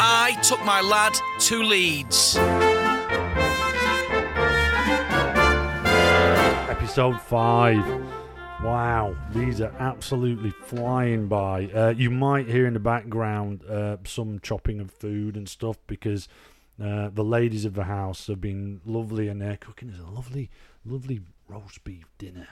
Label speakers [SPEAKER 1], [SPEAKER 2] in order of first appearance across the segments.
[SPEAKER 1] I took my lad to Leeds.
[SPEAKER 2] Episode 5. Wow, these are absolutely flying by. Uh, you might hear in the background uh, some chopping of food and stuff because uh, the ladies of the house have been lovely and they're cooking us a lovely, lovely roast beef dinner.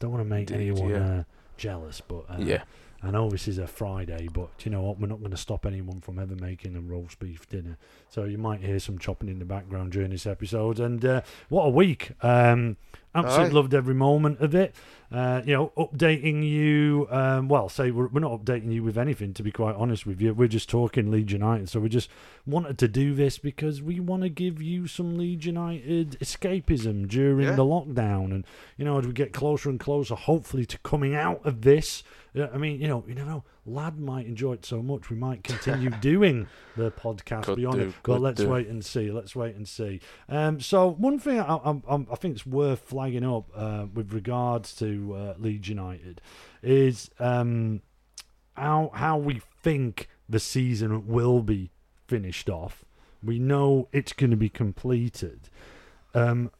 [SPEAKER 2] Don't want to make
[SPEAKER 3] Indeed,
[SPEAKER 2] anyone
[SPEAKER 3] yeah.
[SPEAKER 2] uh, jealous, but uh,
[SPEAKER 3] Yeah.
[SPEAKER 2] I know this is a Friday, but you know what? We're not going to stop anyone from ever making a roast beef dinner. So you might hear some chopping in the background during this episode. And uh, what a week! Um, absolutely
[SPEAKER 3] Aye.
[SPEAKER 2] loved every moment of it. Uh, you know, updating you. Um, well, say we're, we're not updating you with anything. To be quite honest with you, we're just talking Leeds United. So we just wanted to do this because we want to give you some Leeds United escapism during
[SPEAKER 3] Yeah.
[SPEAKER 2] the lockdown, and you know, as we get closer and closer, hopefully, to coming out of this. Yeah, I mean, you know, you never know. Lad might enjoy it so much we might continue doing the podcast
[SPEAKER 3] Could
[SPEAKER 2] beyond
[SPEAKER 3] do,
[SPEAKER 2] it. But let's
[SPEAKER 3] do.
[SPEAKER 2] wait and see. Let's wait and see. Um, so one thing I, I, I, I think it's worth flagging up uh, with regards to uh, Leeds United is um, how how we think the season will be finished off. We know it's going to be completed. Um,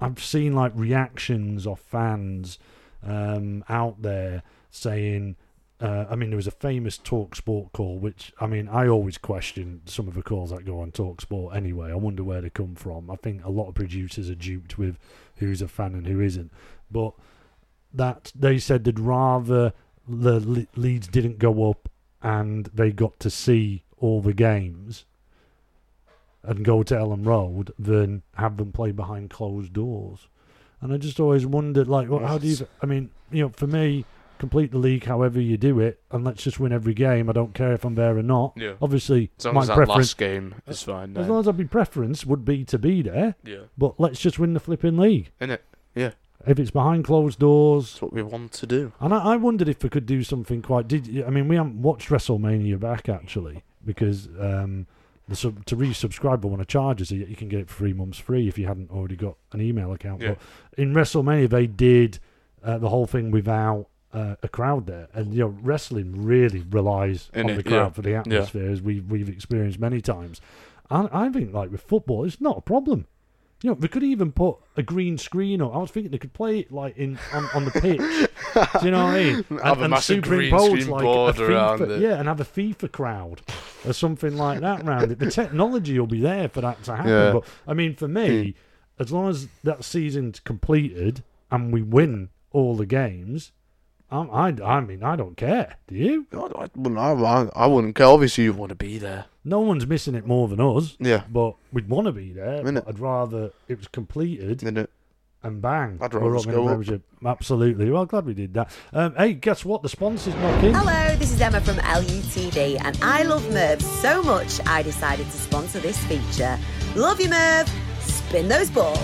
[SPEAKER 2] I've seen like reactions of fans um, out there saying, uh, I mean, there was a famous Talk Sport call, which I mean, I always question some of the calls that go on Talk Sport anyway. I wonder where they come from. I think a lot of producers are duped with who's a fan and who isn't. But that they said they'd rather the Le- Leeds didn't go up and they got to see all the games and go to Elland Road than have them play behind closed doors. And I just always wondered, like, well, how do you? I mean, you know, for me, complete the league however you do it, and let's just win every game. I don't care if I'm there or not.
[SPEAKER 3] Yeah.
[SPEAKER 2] Obviously,
[SPEAKER 3] As long
[SPEAKER 2] my
[SPEAKER 3] as that
[SPEAKER 2] preference,
[SPEAKER 3] last game is fine.
[SPEAKER 2] as long as I'd be preference would be to be there,
[SPEAKER 3] yeah.
[SPEAKER 2] but let's just win the flipping league.
[SPEAKER 3] Innit? Yeah.
[SPEAKER 2] If it's behind closed doors,
[SPEAKER 3] That's what we want to do.
[SPEAKER 2] and I, I wondered if we could do something quite. Did I mean we haven't watched WrestleMania back actually because um, the sub, to resubscribe for one of charges you, you can get it for three months free if you hadn't already got an email account.
[SPEAKER 3] Yeah.
[SPEAKER 2] But in WrestleMania they did uh, the whole thing without uh, a crowd there, and you know wrestling really relies on
[SPEAKER 3] Innit?
[SPEAKER 2] the crowd
[SPEAKER 3] Yeah.
[SPEAKER 2] for the atmosphere as we've we've experienced many times. And I think like with football, it's not a problem. You know, they could even put a green screen or I was thinking they could play it like in on, on the pitch. Do you know what I mean?
[SPEAKER 3] Have a massive green screen
[SPEAKER 2] like,
[SPEAKER 3] board around
[SPEAKER 2] FIFA,
[SPEAKER 3] it.
[SPEAKER 2] Yeah, and have a FIFA crowd or something like that around it. The technology will be there for that to happen.
[SPEAKER 3] Yeah.
[SPEAKER 2] But I mean, for me, hmm. as long as that season's completed and we win all the games, I'm, I, I mean, I don't care. Do you?
[SPEAKER 3] I, I, wouldn't, I, I wouldn't care. Obviously, you want to be there.
[SPEAKER 2] No one's missing it more than us.
[SPEAKER 3] Yeah.
[SPEAKER 2] But we'd want to be there.
[SPEAKER 3] Minute.
[SPEAKER 2] I'd rather it was completed
[SPEAKER 3] Innit?
[SPEAKER 2] And bang.
[SPEAKER 3] I'd
[SPEAKER 2] we're
[SPEAKER 3] rather
[SPEAKER 2] up
[SPEAKER 3] us
[SPEAKER 2] in
[SPEAKER 3] go
[SPEAKER 2] a
[SPEAKER 3] up.
[SPEAKER 2] Absolutely. Well, glad we did that. Um, hey, guess what? The sponsor's knocking.
[SPEAKER 4] Hello, this is Emma from LUTV, and I love Merv so much I decided to sponsor this feature. Love you, Merv. Spin those balls.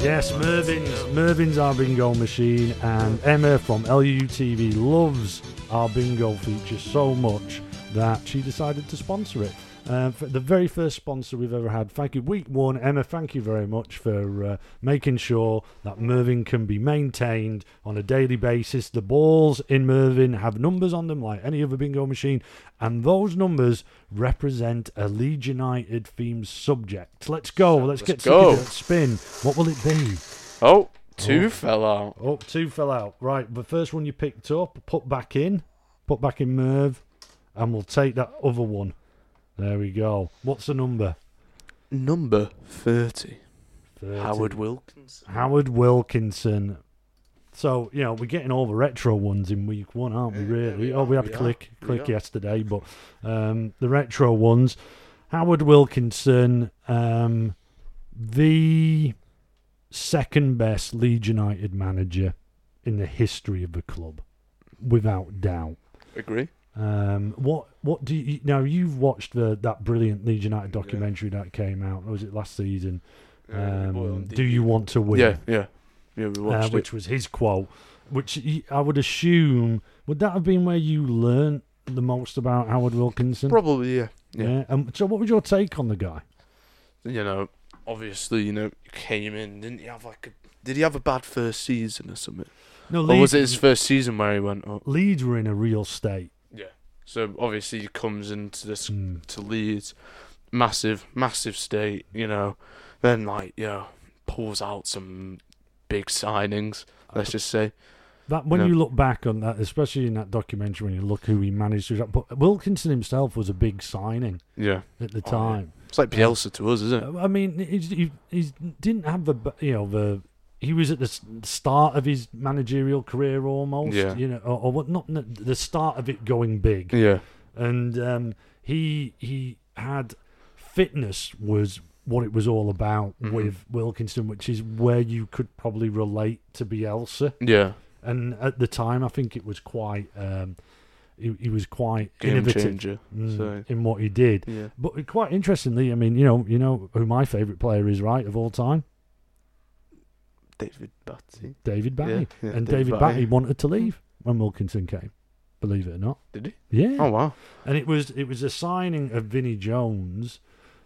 [SPEAKER 2] Yes, Mervyn's Mervyn's our bingo machine, and Emma from LUTV loves our bingo feature so much that she decided to sponsor it. Uh, the very first sponsor we've ever had. Thank you, week one, Emma. Thank you very much for uh, making sure that Mervyn can be maintained on a daily basis. The balls in Mervyn have numbers on them like any other bingo machine, and those numbers represent a Leeds United themed subject. Let's go. Let's,
[SPEAKER 3] Let's
[SPEAKER 2] get
[SPEAKER 3] go.
[SPEAKER 2] to spin. What will it be?
[SPEAKER 3] Oh, two
[SPEAKER 2] Oh.
[SPEAKER 3] fell out.
[SPEAKER 2] Oh, two fell out. Right, the first one you picked up, put back in, put back in Merv, and we'll take that other one. There we go. What's the number?
[SPEAKER 3] Number 30.
[SPEAKER 2] 30.
[SPEAKER 3] Howard Wilkins.
[SPEAKER 2] Howard Wilkinson. So you know we're getting all the retro ones in week one, aren't we?
[SPEAKER 3] Yeah,
[SPEAKER 2] Really?
[SPEAKER 3] we
[SPEAKER 2] oh, we had
[SPEAKER 3] we
[SPEAKER 2] click
[SPEAKER 3] are,
[SPEAKER 2] click yesterday, but um, the retro ones. Howard Wilkinson, um, the second best Leeds United manager in the history of the club, without doubt.
[SPEAKER 3] Agree.
[SPEAKER 2] Um, what what do you now? You've watched the that brilliant Leeds United documentary that came out. Was it last season? Um, do you want to win?
[SPEAKER 3] Yeah, yeah. Yeah, we
[SPEAKER 2] uh, which
[SPEAKER 3] it.
[SPEAKER 2] was his quote. Which he- I would assume would that have been where you learnt the most about Howard Wilkinson?
[SPEAKER 3] Probably, yeah.
[SPEAKER 2] yeah.
[SPEAKER 3] Yeah.
[SPEAKER 2] Um, so, what was your take on the guy?
[SPEAKER 3] You know, obviously, you know, you came in, didn't he have like a. Did he have a bad first season or something?
[SPEAKER 2] No,
[SPEAKER 3] Or was it his first season where he went up?
[SPEAKER 2] Leeds were in a real state.
[SPEAKER 3] Yeah. So obviously he comes into this
[SPEAKER 2] Mm.
[SPEAKER 3] to Leeds, massive, massive state, you know. Then like, you know, pulls out some big signings. Let's just say.
[SPEAKER 2] That when
[SPEAKER 3] Yeah.
[SPEAKER 2] you look back on that, especially in that documentary, when you look who he managed to, but Wilkinson himself was a big signing
[SPEAKER 3] Yeah.
[SPEAKER 2] at the
[SPEAKER 3] Oh, yeah.
[SPEAKER 2] time.
[SPEAKER 3] It's like Bielsa to us, isn't it?
[SPEAKER 2] I mean, he's, he, he didn't have the you know the he was at the start of his managerial career almost.
[SPEAKER 3] Yeah.
[SPEAKER 2] You know, or, or what? Not the start of it going big,
[SPEAKER 3] Yeah.
[SPEAKER 2] and um, he he had fitness was what it was all about
[SPEAKER 3] Mhm.
[SPEAKER 2] with Wilkinson, which is where you could probably relate to Bielsa.
[SPEAKER 3] Yeah.
[SPEAKER 2] And at the time, I think it was quite. Um, he, he was quite
[SPEAKER 3] Game
[SPEAKER 2] innovative
[SPEAKER 3] changer.
[SPEAKER 2] mm,
[SPEAKER 3] So
[SPEAKER 2] in what he did.
[SPEAKER 3] yeah.
[SPEAKER 2] But quite interestingly, I mean, you know, you know who my favourite player is, right, of all time,
[SPEAKER 3] David Batty.
[SPEAKER 2] David Batty,
[SPEAKER 3] Yeah, yeah,
[SPEAKER 2] and
[SPEAKER 3] David
[SPEAKER 2] David
[SPEAKER 3] Batty.
[SPEAKER 2] Batty wanted to leave when Wilkinson came. Believe it or not,
[SPEAKER 3] Did he?
[SPEAKER 2] yeah.
[SPEAKER 3] Oh wow.
[SPEAKER 2] And it was it was a signing of Vinnie Jones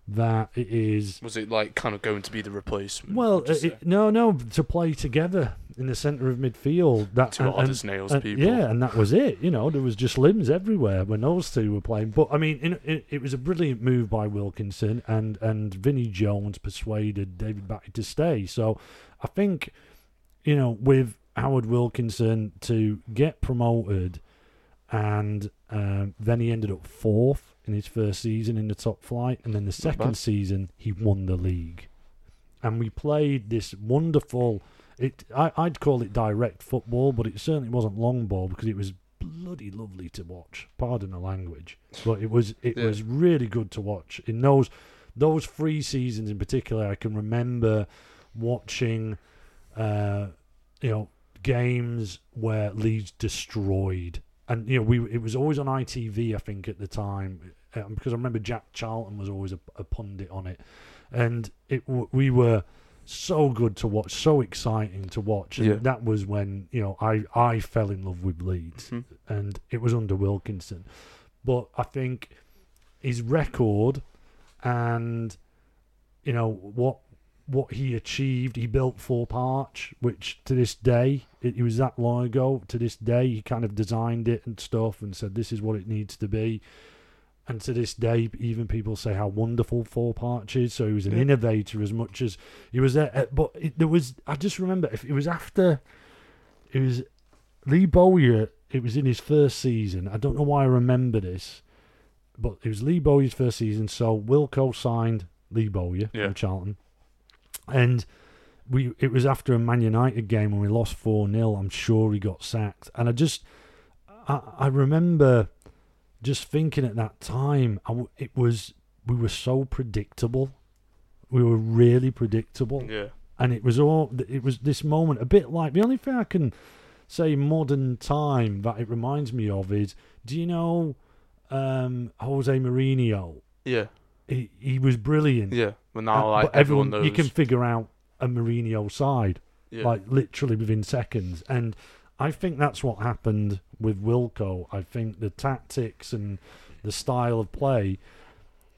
[SPEAKER 2] that it is.
[SPEAKER 3] Was it like kind of going to be the replacement?
[SPEAKER 2] Well,
[SPEAKER 3] would you say?
[SPEAKER 2] it, no, no, to play together in the centre of midfield. That
[SPEAKER 3] Two
[SPEAKER 2] and-
[SPEAKER 3] odd
[SPEAKER 2] and-
[SPEAKER 3] nails
[SPEAKER 2] and-
[SPEAKER 3] people.
[SPEAKER 2] Yeah, and that was it. You know, there was just limbs everywhere when those two were playing. But I mean, in, it, it was a brilliant move by Wilkinson, and and Vinnie Jones persuaded David Batty to stay. So I think, you know, with Howard Wilkinson to get promoted, and um, then he ended up fourth in his first season in the top flight, and then the second season he won the league, and we played this wonderful. It I, I'd call it direct football, but it certainly wasn't long ball because it was bloody lovely to watch. Pardon the language, but it was it
[SPEAKER 3] Yeah.
[SPEAKER 2] was really good to watch. In those those three seasons in particular, I can remember watching, uh, you know, games where Leeds destroyed, and you know we it was always on ITV I think at the time um, because I remember Jack Charlton was always a, a pundit on it, and it we were so good to watch, so exciting to watch, and
[SPEAKER 3] Yeah.
[SPEAKER 2] that was when you know I I fell in love with Leeds,
[SPEAKER 3] Mhm.
[SPEAKER 2] and it was under Wilkinson, but I think his record and you know what what he achieved. He built Thorpe Arch which to this day it, it was that long ago. To this day he kind of designed it and stuff and said this is what it needs to be. And to this day even people say how wonderful Thorpe Arch is. So he was an
[SPEAKER 3] Yeah.
[SPEAKER 2] innovator as much as he was there. Uh, but it, there was I just remember if it was after it was Lee Bowyer it was in his first season. I don't know why I remember this but it was Lee Bowyer's first season, so Wilco signed Lee Bowyer
[SPEAKER 3] Yeah.
[SPEAKER 2] from Charlton, and we it was after a Man United game when we lost four 0 I'm sure he got sacked, and I just I, I remember just thinking at that time I it was we were so predictable, we were really predictable
[SPEAKER 3] Yeah.
[SPEAKER 2] and it was all it was this moment a bit like the only thing I can say modern time that it reminds me of is do you know um Jose Mourinho
[SPEAKER 3] Yeah.
[SPEAKER 2] He, he was brilliant
[SPEAKER 3] Yeah. But
[SPEAKER 2] Uh,
[SPEAKER 3] now like
[SPEAKER 2] but
[SPEAKER 3] everyone, knows.
[SPEAKER 2] you can figure out a Mourinho side
[SPEAKER 3] yeah.
[SPEAKER 2] like literally within seconds and I think that's what happened with Wilco I think the tactics and the style of play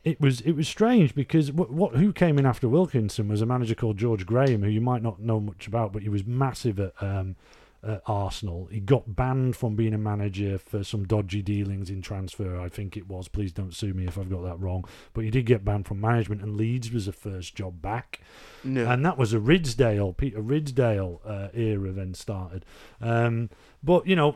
[SPEAKER 2] it was it was strange because what, what who came in after Wilkinson was a manager called George Graham who you might not know much about but he was massive at um, at Arsenal. He got banned from being a manager for some dodgy dealings in transfer, I think it was. Please don't sue me if I've got that wrong. But he did get banned from management, and Leeds was the first job back.
[SPEAKER 3] yeah.
[SPEAKER 2] And that was a Ridsdale, Peter Ridsdale uh, era then started. Um, but you know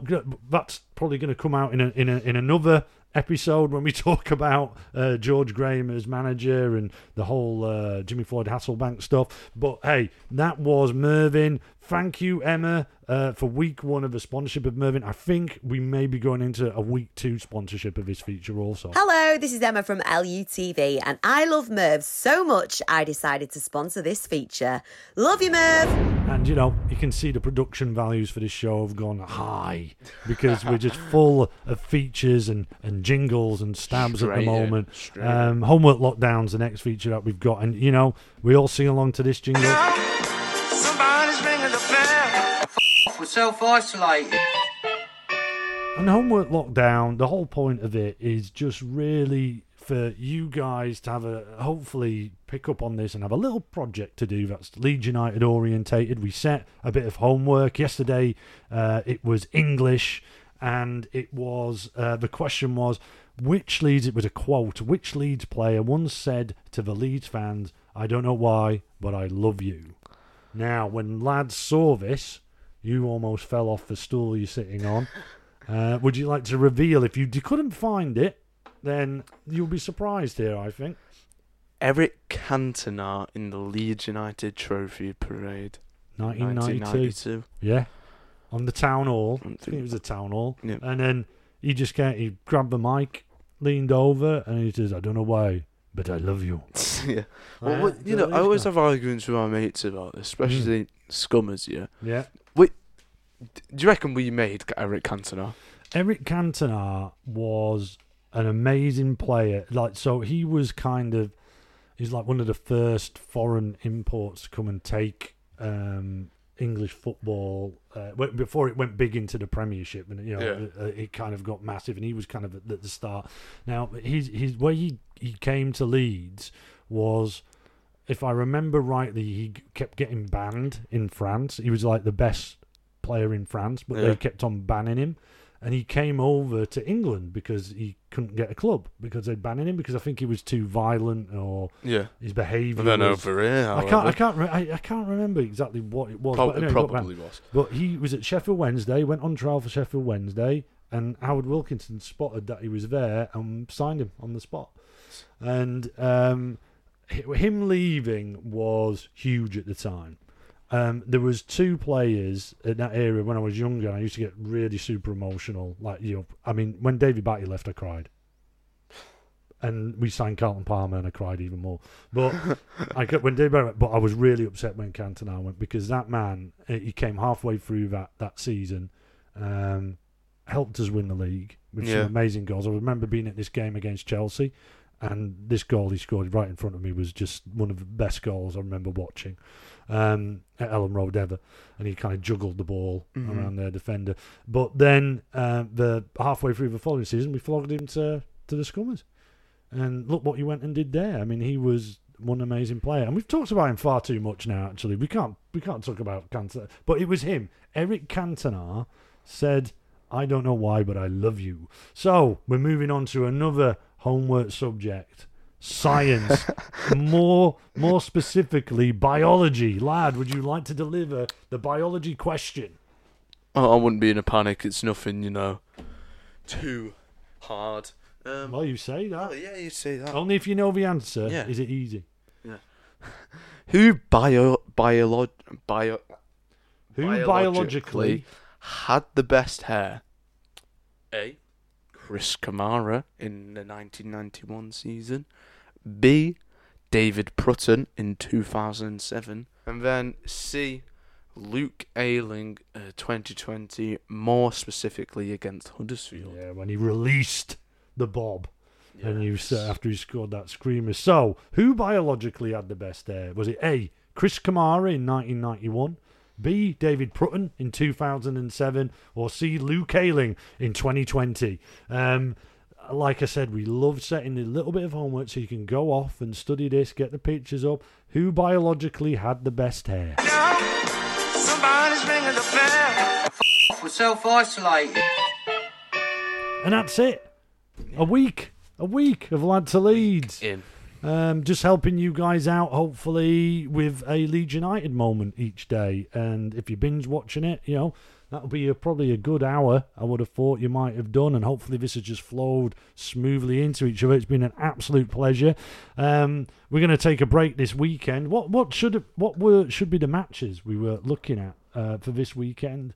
[SPEAKER 2] that's probably going to come out in a, in a, in another episode when we talk about uh, George Graham as manager and the whole uh, Jimmy Floyd Hasselbaink stuff. But hey, that was Mervyn. Thank you, Emma, uh, for week one of the sponsorship of Mervyn. I think we may be going into a week two sponsorship of this feature also.
[SPEAKER 4] Hello, this is Emma from LUTV, and I love Merv so much I decided to sponsor this feature. Love you, Merv!
[SPEAKER 2] And you know, you can see the production values for this show have gone high because we're just full of features and, and jingles and stabs at the moment.
[SPEAKER 3] in.
[SPEAKER 2] Um, Homework Lockdown's the next feature that we've got, and you know, we all sing along to this jingle.
[SPEAKER 5] We're self-isolated.
[SPEAKER 2] And Homework Lockdown, the whole point of it is just really for you guys to have a hopefully pick up on this and have a little project to do that's Leeds United orientated. We set a bit of homework yesterday. Uh, it was English, and it was uh, the question was which Leeds. It was a quote. Which Leeds player once said to the Leeds fans, "I don't know why, but I love you." Now, when lads saw this, you almost fell off the stool you're sitting on. Uh, would you like to reveal if you d- couldn't find it? Then you'll be surprised here. I think.
[SPEAKER 3] Eric Cantona in the Leeds United Trophy Parade,
[SPEAKER 2] 1992.
[SPEAKER 3] 1992.
[SPEAKER 2] Yeah, on the town hall.
[SPEAKER 3] I
[SPEAKER 2] think it was a town hall.
[SPEAKER 3] Yeah.
[SPEAKER 2] And then he just came, he grabbed the mic, leaned over, and he says, "I don't know why, but I love you."
[SPEAKER 3] yeah. Well,
[SPEAKER 2] Yeah,
[SPEAKER 3] well, you know, I always have arguments with my mates about this, especially Scummers. Yeah.
[SPEAKER 2] Yeah.
[SPEAKER 3] Do you reckon we made Eric Cantona?
[SPEAKER 2] Eric Cantona was an amazing player. Like, so he was kind of, he's like one of the first foreign imports to come and take um, English football uh, before it went big into the Premiership, and you know
[SPEAKER 3] Yeah.
[SPEAKER 2] uh, it kind of got massive, and he was kind of at, at the start. Now, his his way he he came to Leeds was. If I remember rightly, he kept getting banned in France. He was like the best player in France, but
[SPEAKER 3] Yeah.
[SPEAKER 2] they kept on banning him and he came over to England because he couldn't get a club because they'd banning him because I think he was too violent or
[SPEAKER 3] Yeah.
[SPEAKER 2] his behaviour.
[SPEAKER 3] Then
[SPEAKER 2] was,
[SPEAKER 3] over here,
[SPEAKER 2] I can't, I can't, re- I, I can't remember exactly what it was.
[SPEAKER 3] Prob-
[SPEAKER 2] but anyway,
[SPEAKER 3] it
[SPEAKER 2] he
[SPEAKER 3] probably
[SPEAKER 2] banned.
[SPEAKER 3] was.
[SPEAKER 2] But he was at Sheffield Wednesday, went on trial for Sheffield Wednesday, and Howard Wilkinson spotted that he was there and signed him on the spot. And um, him leaving was huge at the time. Um, there was two players in that area when I was younger. And I used to get really super emotional. Like you know, I mean, when David Batty left, I cried, and we signed Carlton Palmer, and I cried even more. But I got, when David Batty but I was really upset when Cantona went because that man, he came halfway through that that season, um, helped us win the league with
[SPEAKER 3] Yeah.
[SPEAKER 2] some amazing goals. I remember being at this game against Chelsea, and this goal he scored right in front of me was just one of the best goals I remember watching um, at Elland Road ever. And he kind of juggled the ball
[SPEAKER 3] Mhm.
[SPEAKER 2] around their defender. But then uh, the halfway through the following season, we flogged him to to the Scummers. And look what he went and did there. I mean, he was one amazing player, and we've talked about him far too much now. Actually, we can't we can't talk about Cantona, but it was him. Eric Cantona said, "I don't know why, but I love you." So we're moving on to another homework subject: science. more more specifically, biology. Lad, would you like to deliver the biology question?
[SPEAKER 3] Oh, I wouldn't be in a panic. It's nothing, you know, too hard. Um,
[SPEAKER 2] Well, you say
[SPEAKER 3] oh,
[SPEAKER 2] that.
[SPEAKER 3] yeah, you say that.
[SPEAKER 2] Only if you know the answer.
[SPEAKER 3] Yeah.
[SPEAKER 2] Is it easy?
[SPEAKER 3] yeah Who bio bio bio
[SPEAKER 2] Who
[SPEAKER 3] Biologically.
[SPEAKER 2] biologically
[SPEAKER 3] had the best hair? A. Chris Kamara in the 1991 season. B. David Prutton in 2007. And then C. Luke Ayling, uh, 2020, more specifically against Huddersfield.
[SPEAKER 2] Yeah, when he released the bob and you
[SPEAKER 3] Yes.
[SPEAKER 2] said after he scored that screamer. So, who biologically had the best hair? Was it A. Chris Kamara in 1991, B. David Prutton in 2007, or C. Luke Ayling in 2020? Um, like I said, we love setting a little bit of homework so you can go off and study this, get the pictures up. Who biologically had the best hair?
[SPEAKER 5] Now, somebody's ringing the bell. We're self-isolated.
[SPEAKER 2] And that's it. A week. A week of Lad to Leeds.
[SPEAKER 3] In.
[SPEAKER 2] Um, just helping you guys out, hopefully, with a Leeds United moment each day. And if you binge watching it, you know, that'll be a, probably a good hour, I would have thought you might have done. And hopefully, this has just flowed smoothly into each other. It's been an absolute pleasure. Um, we're going to take a break this weekend. What what should what were should be the matches we were looking at uh, for this weekend?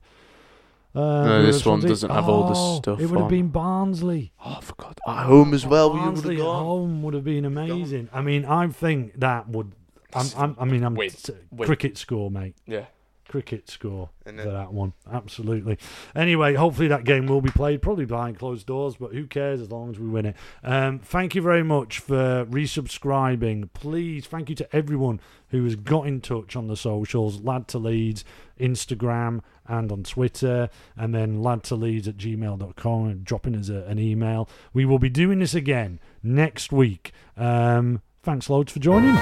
[SPEAKER 2] Uh,
[SPEAKER 3] No, this one doesn't have all this
[SPEAKER 2] Oh,
[SPEAKER 3] stuff
[SPEAKER 2] It would have
[SPEAKER 3] on.
[SPEAKER 2] been Barnsley.
[SPEAKER 3] Oh, I forgot. At home as well, we would
[SPEAKER 2] Barnsley
[SPEAKER 3] have
[SPEAKER 2] at home would have been amazing. I mean, I think that would. I'm, I'm, I mean, I'm t- cricket score, mate.
[SPEAKER 3] Yeah.
[SPEAKER 2] Cricket score for that one. Absolutely. Anyway, hopefully that game will be played, probably behind closed doors, but who cares as long as we win it. Um, thank you very much for resubscribing. Please, thank you to everyone who has got in touch on the socials, Lad to Leeds, Instagram, and on Twitter, and then lad to leeds at gmail.com and dropping us a, an email. We will be doing this again next week. Um, thanks loads for joining.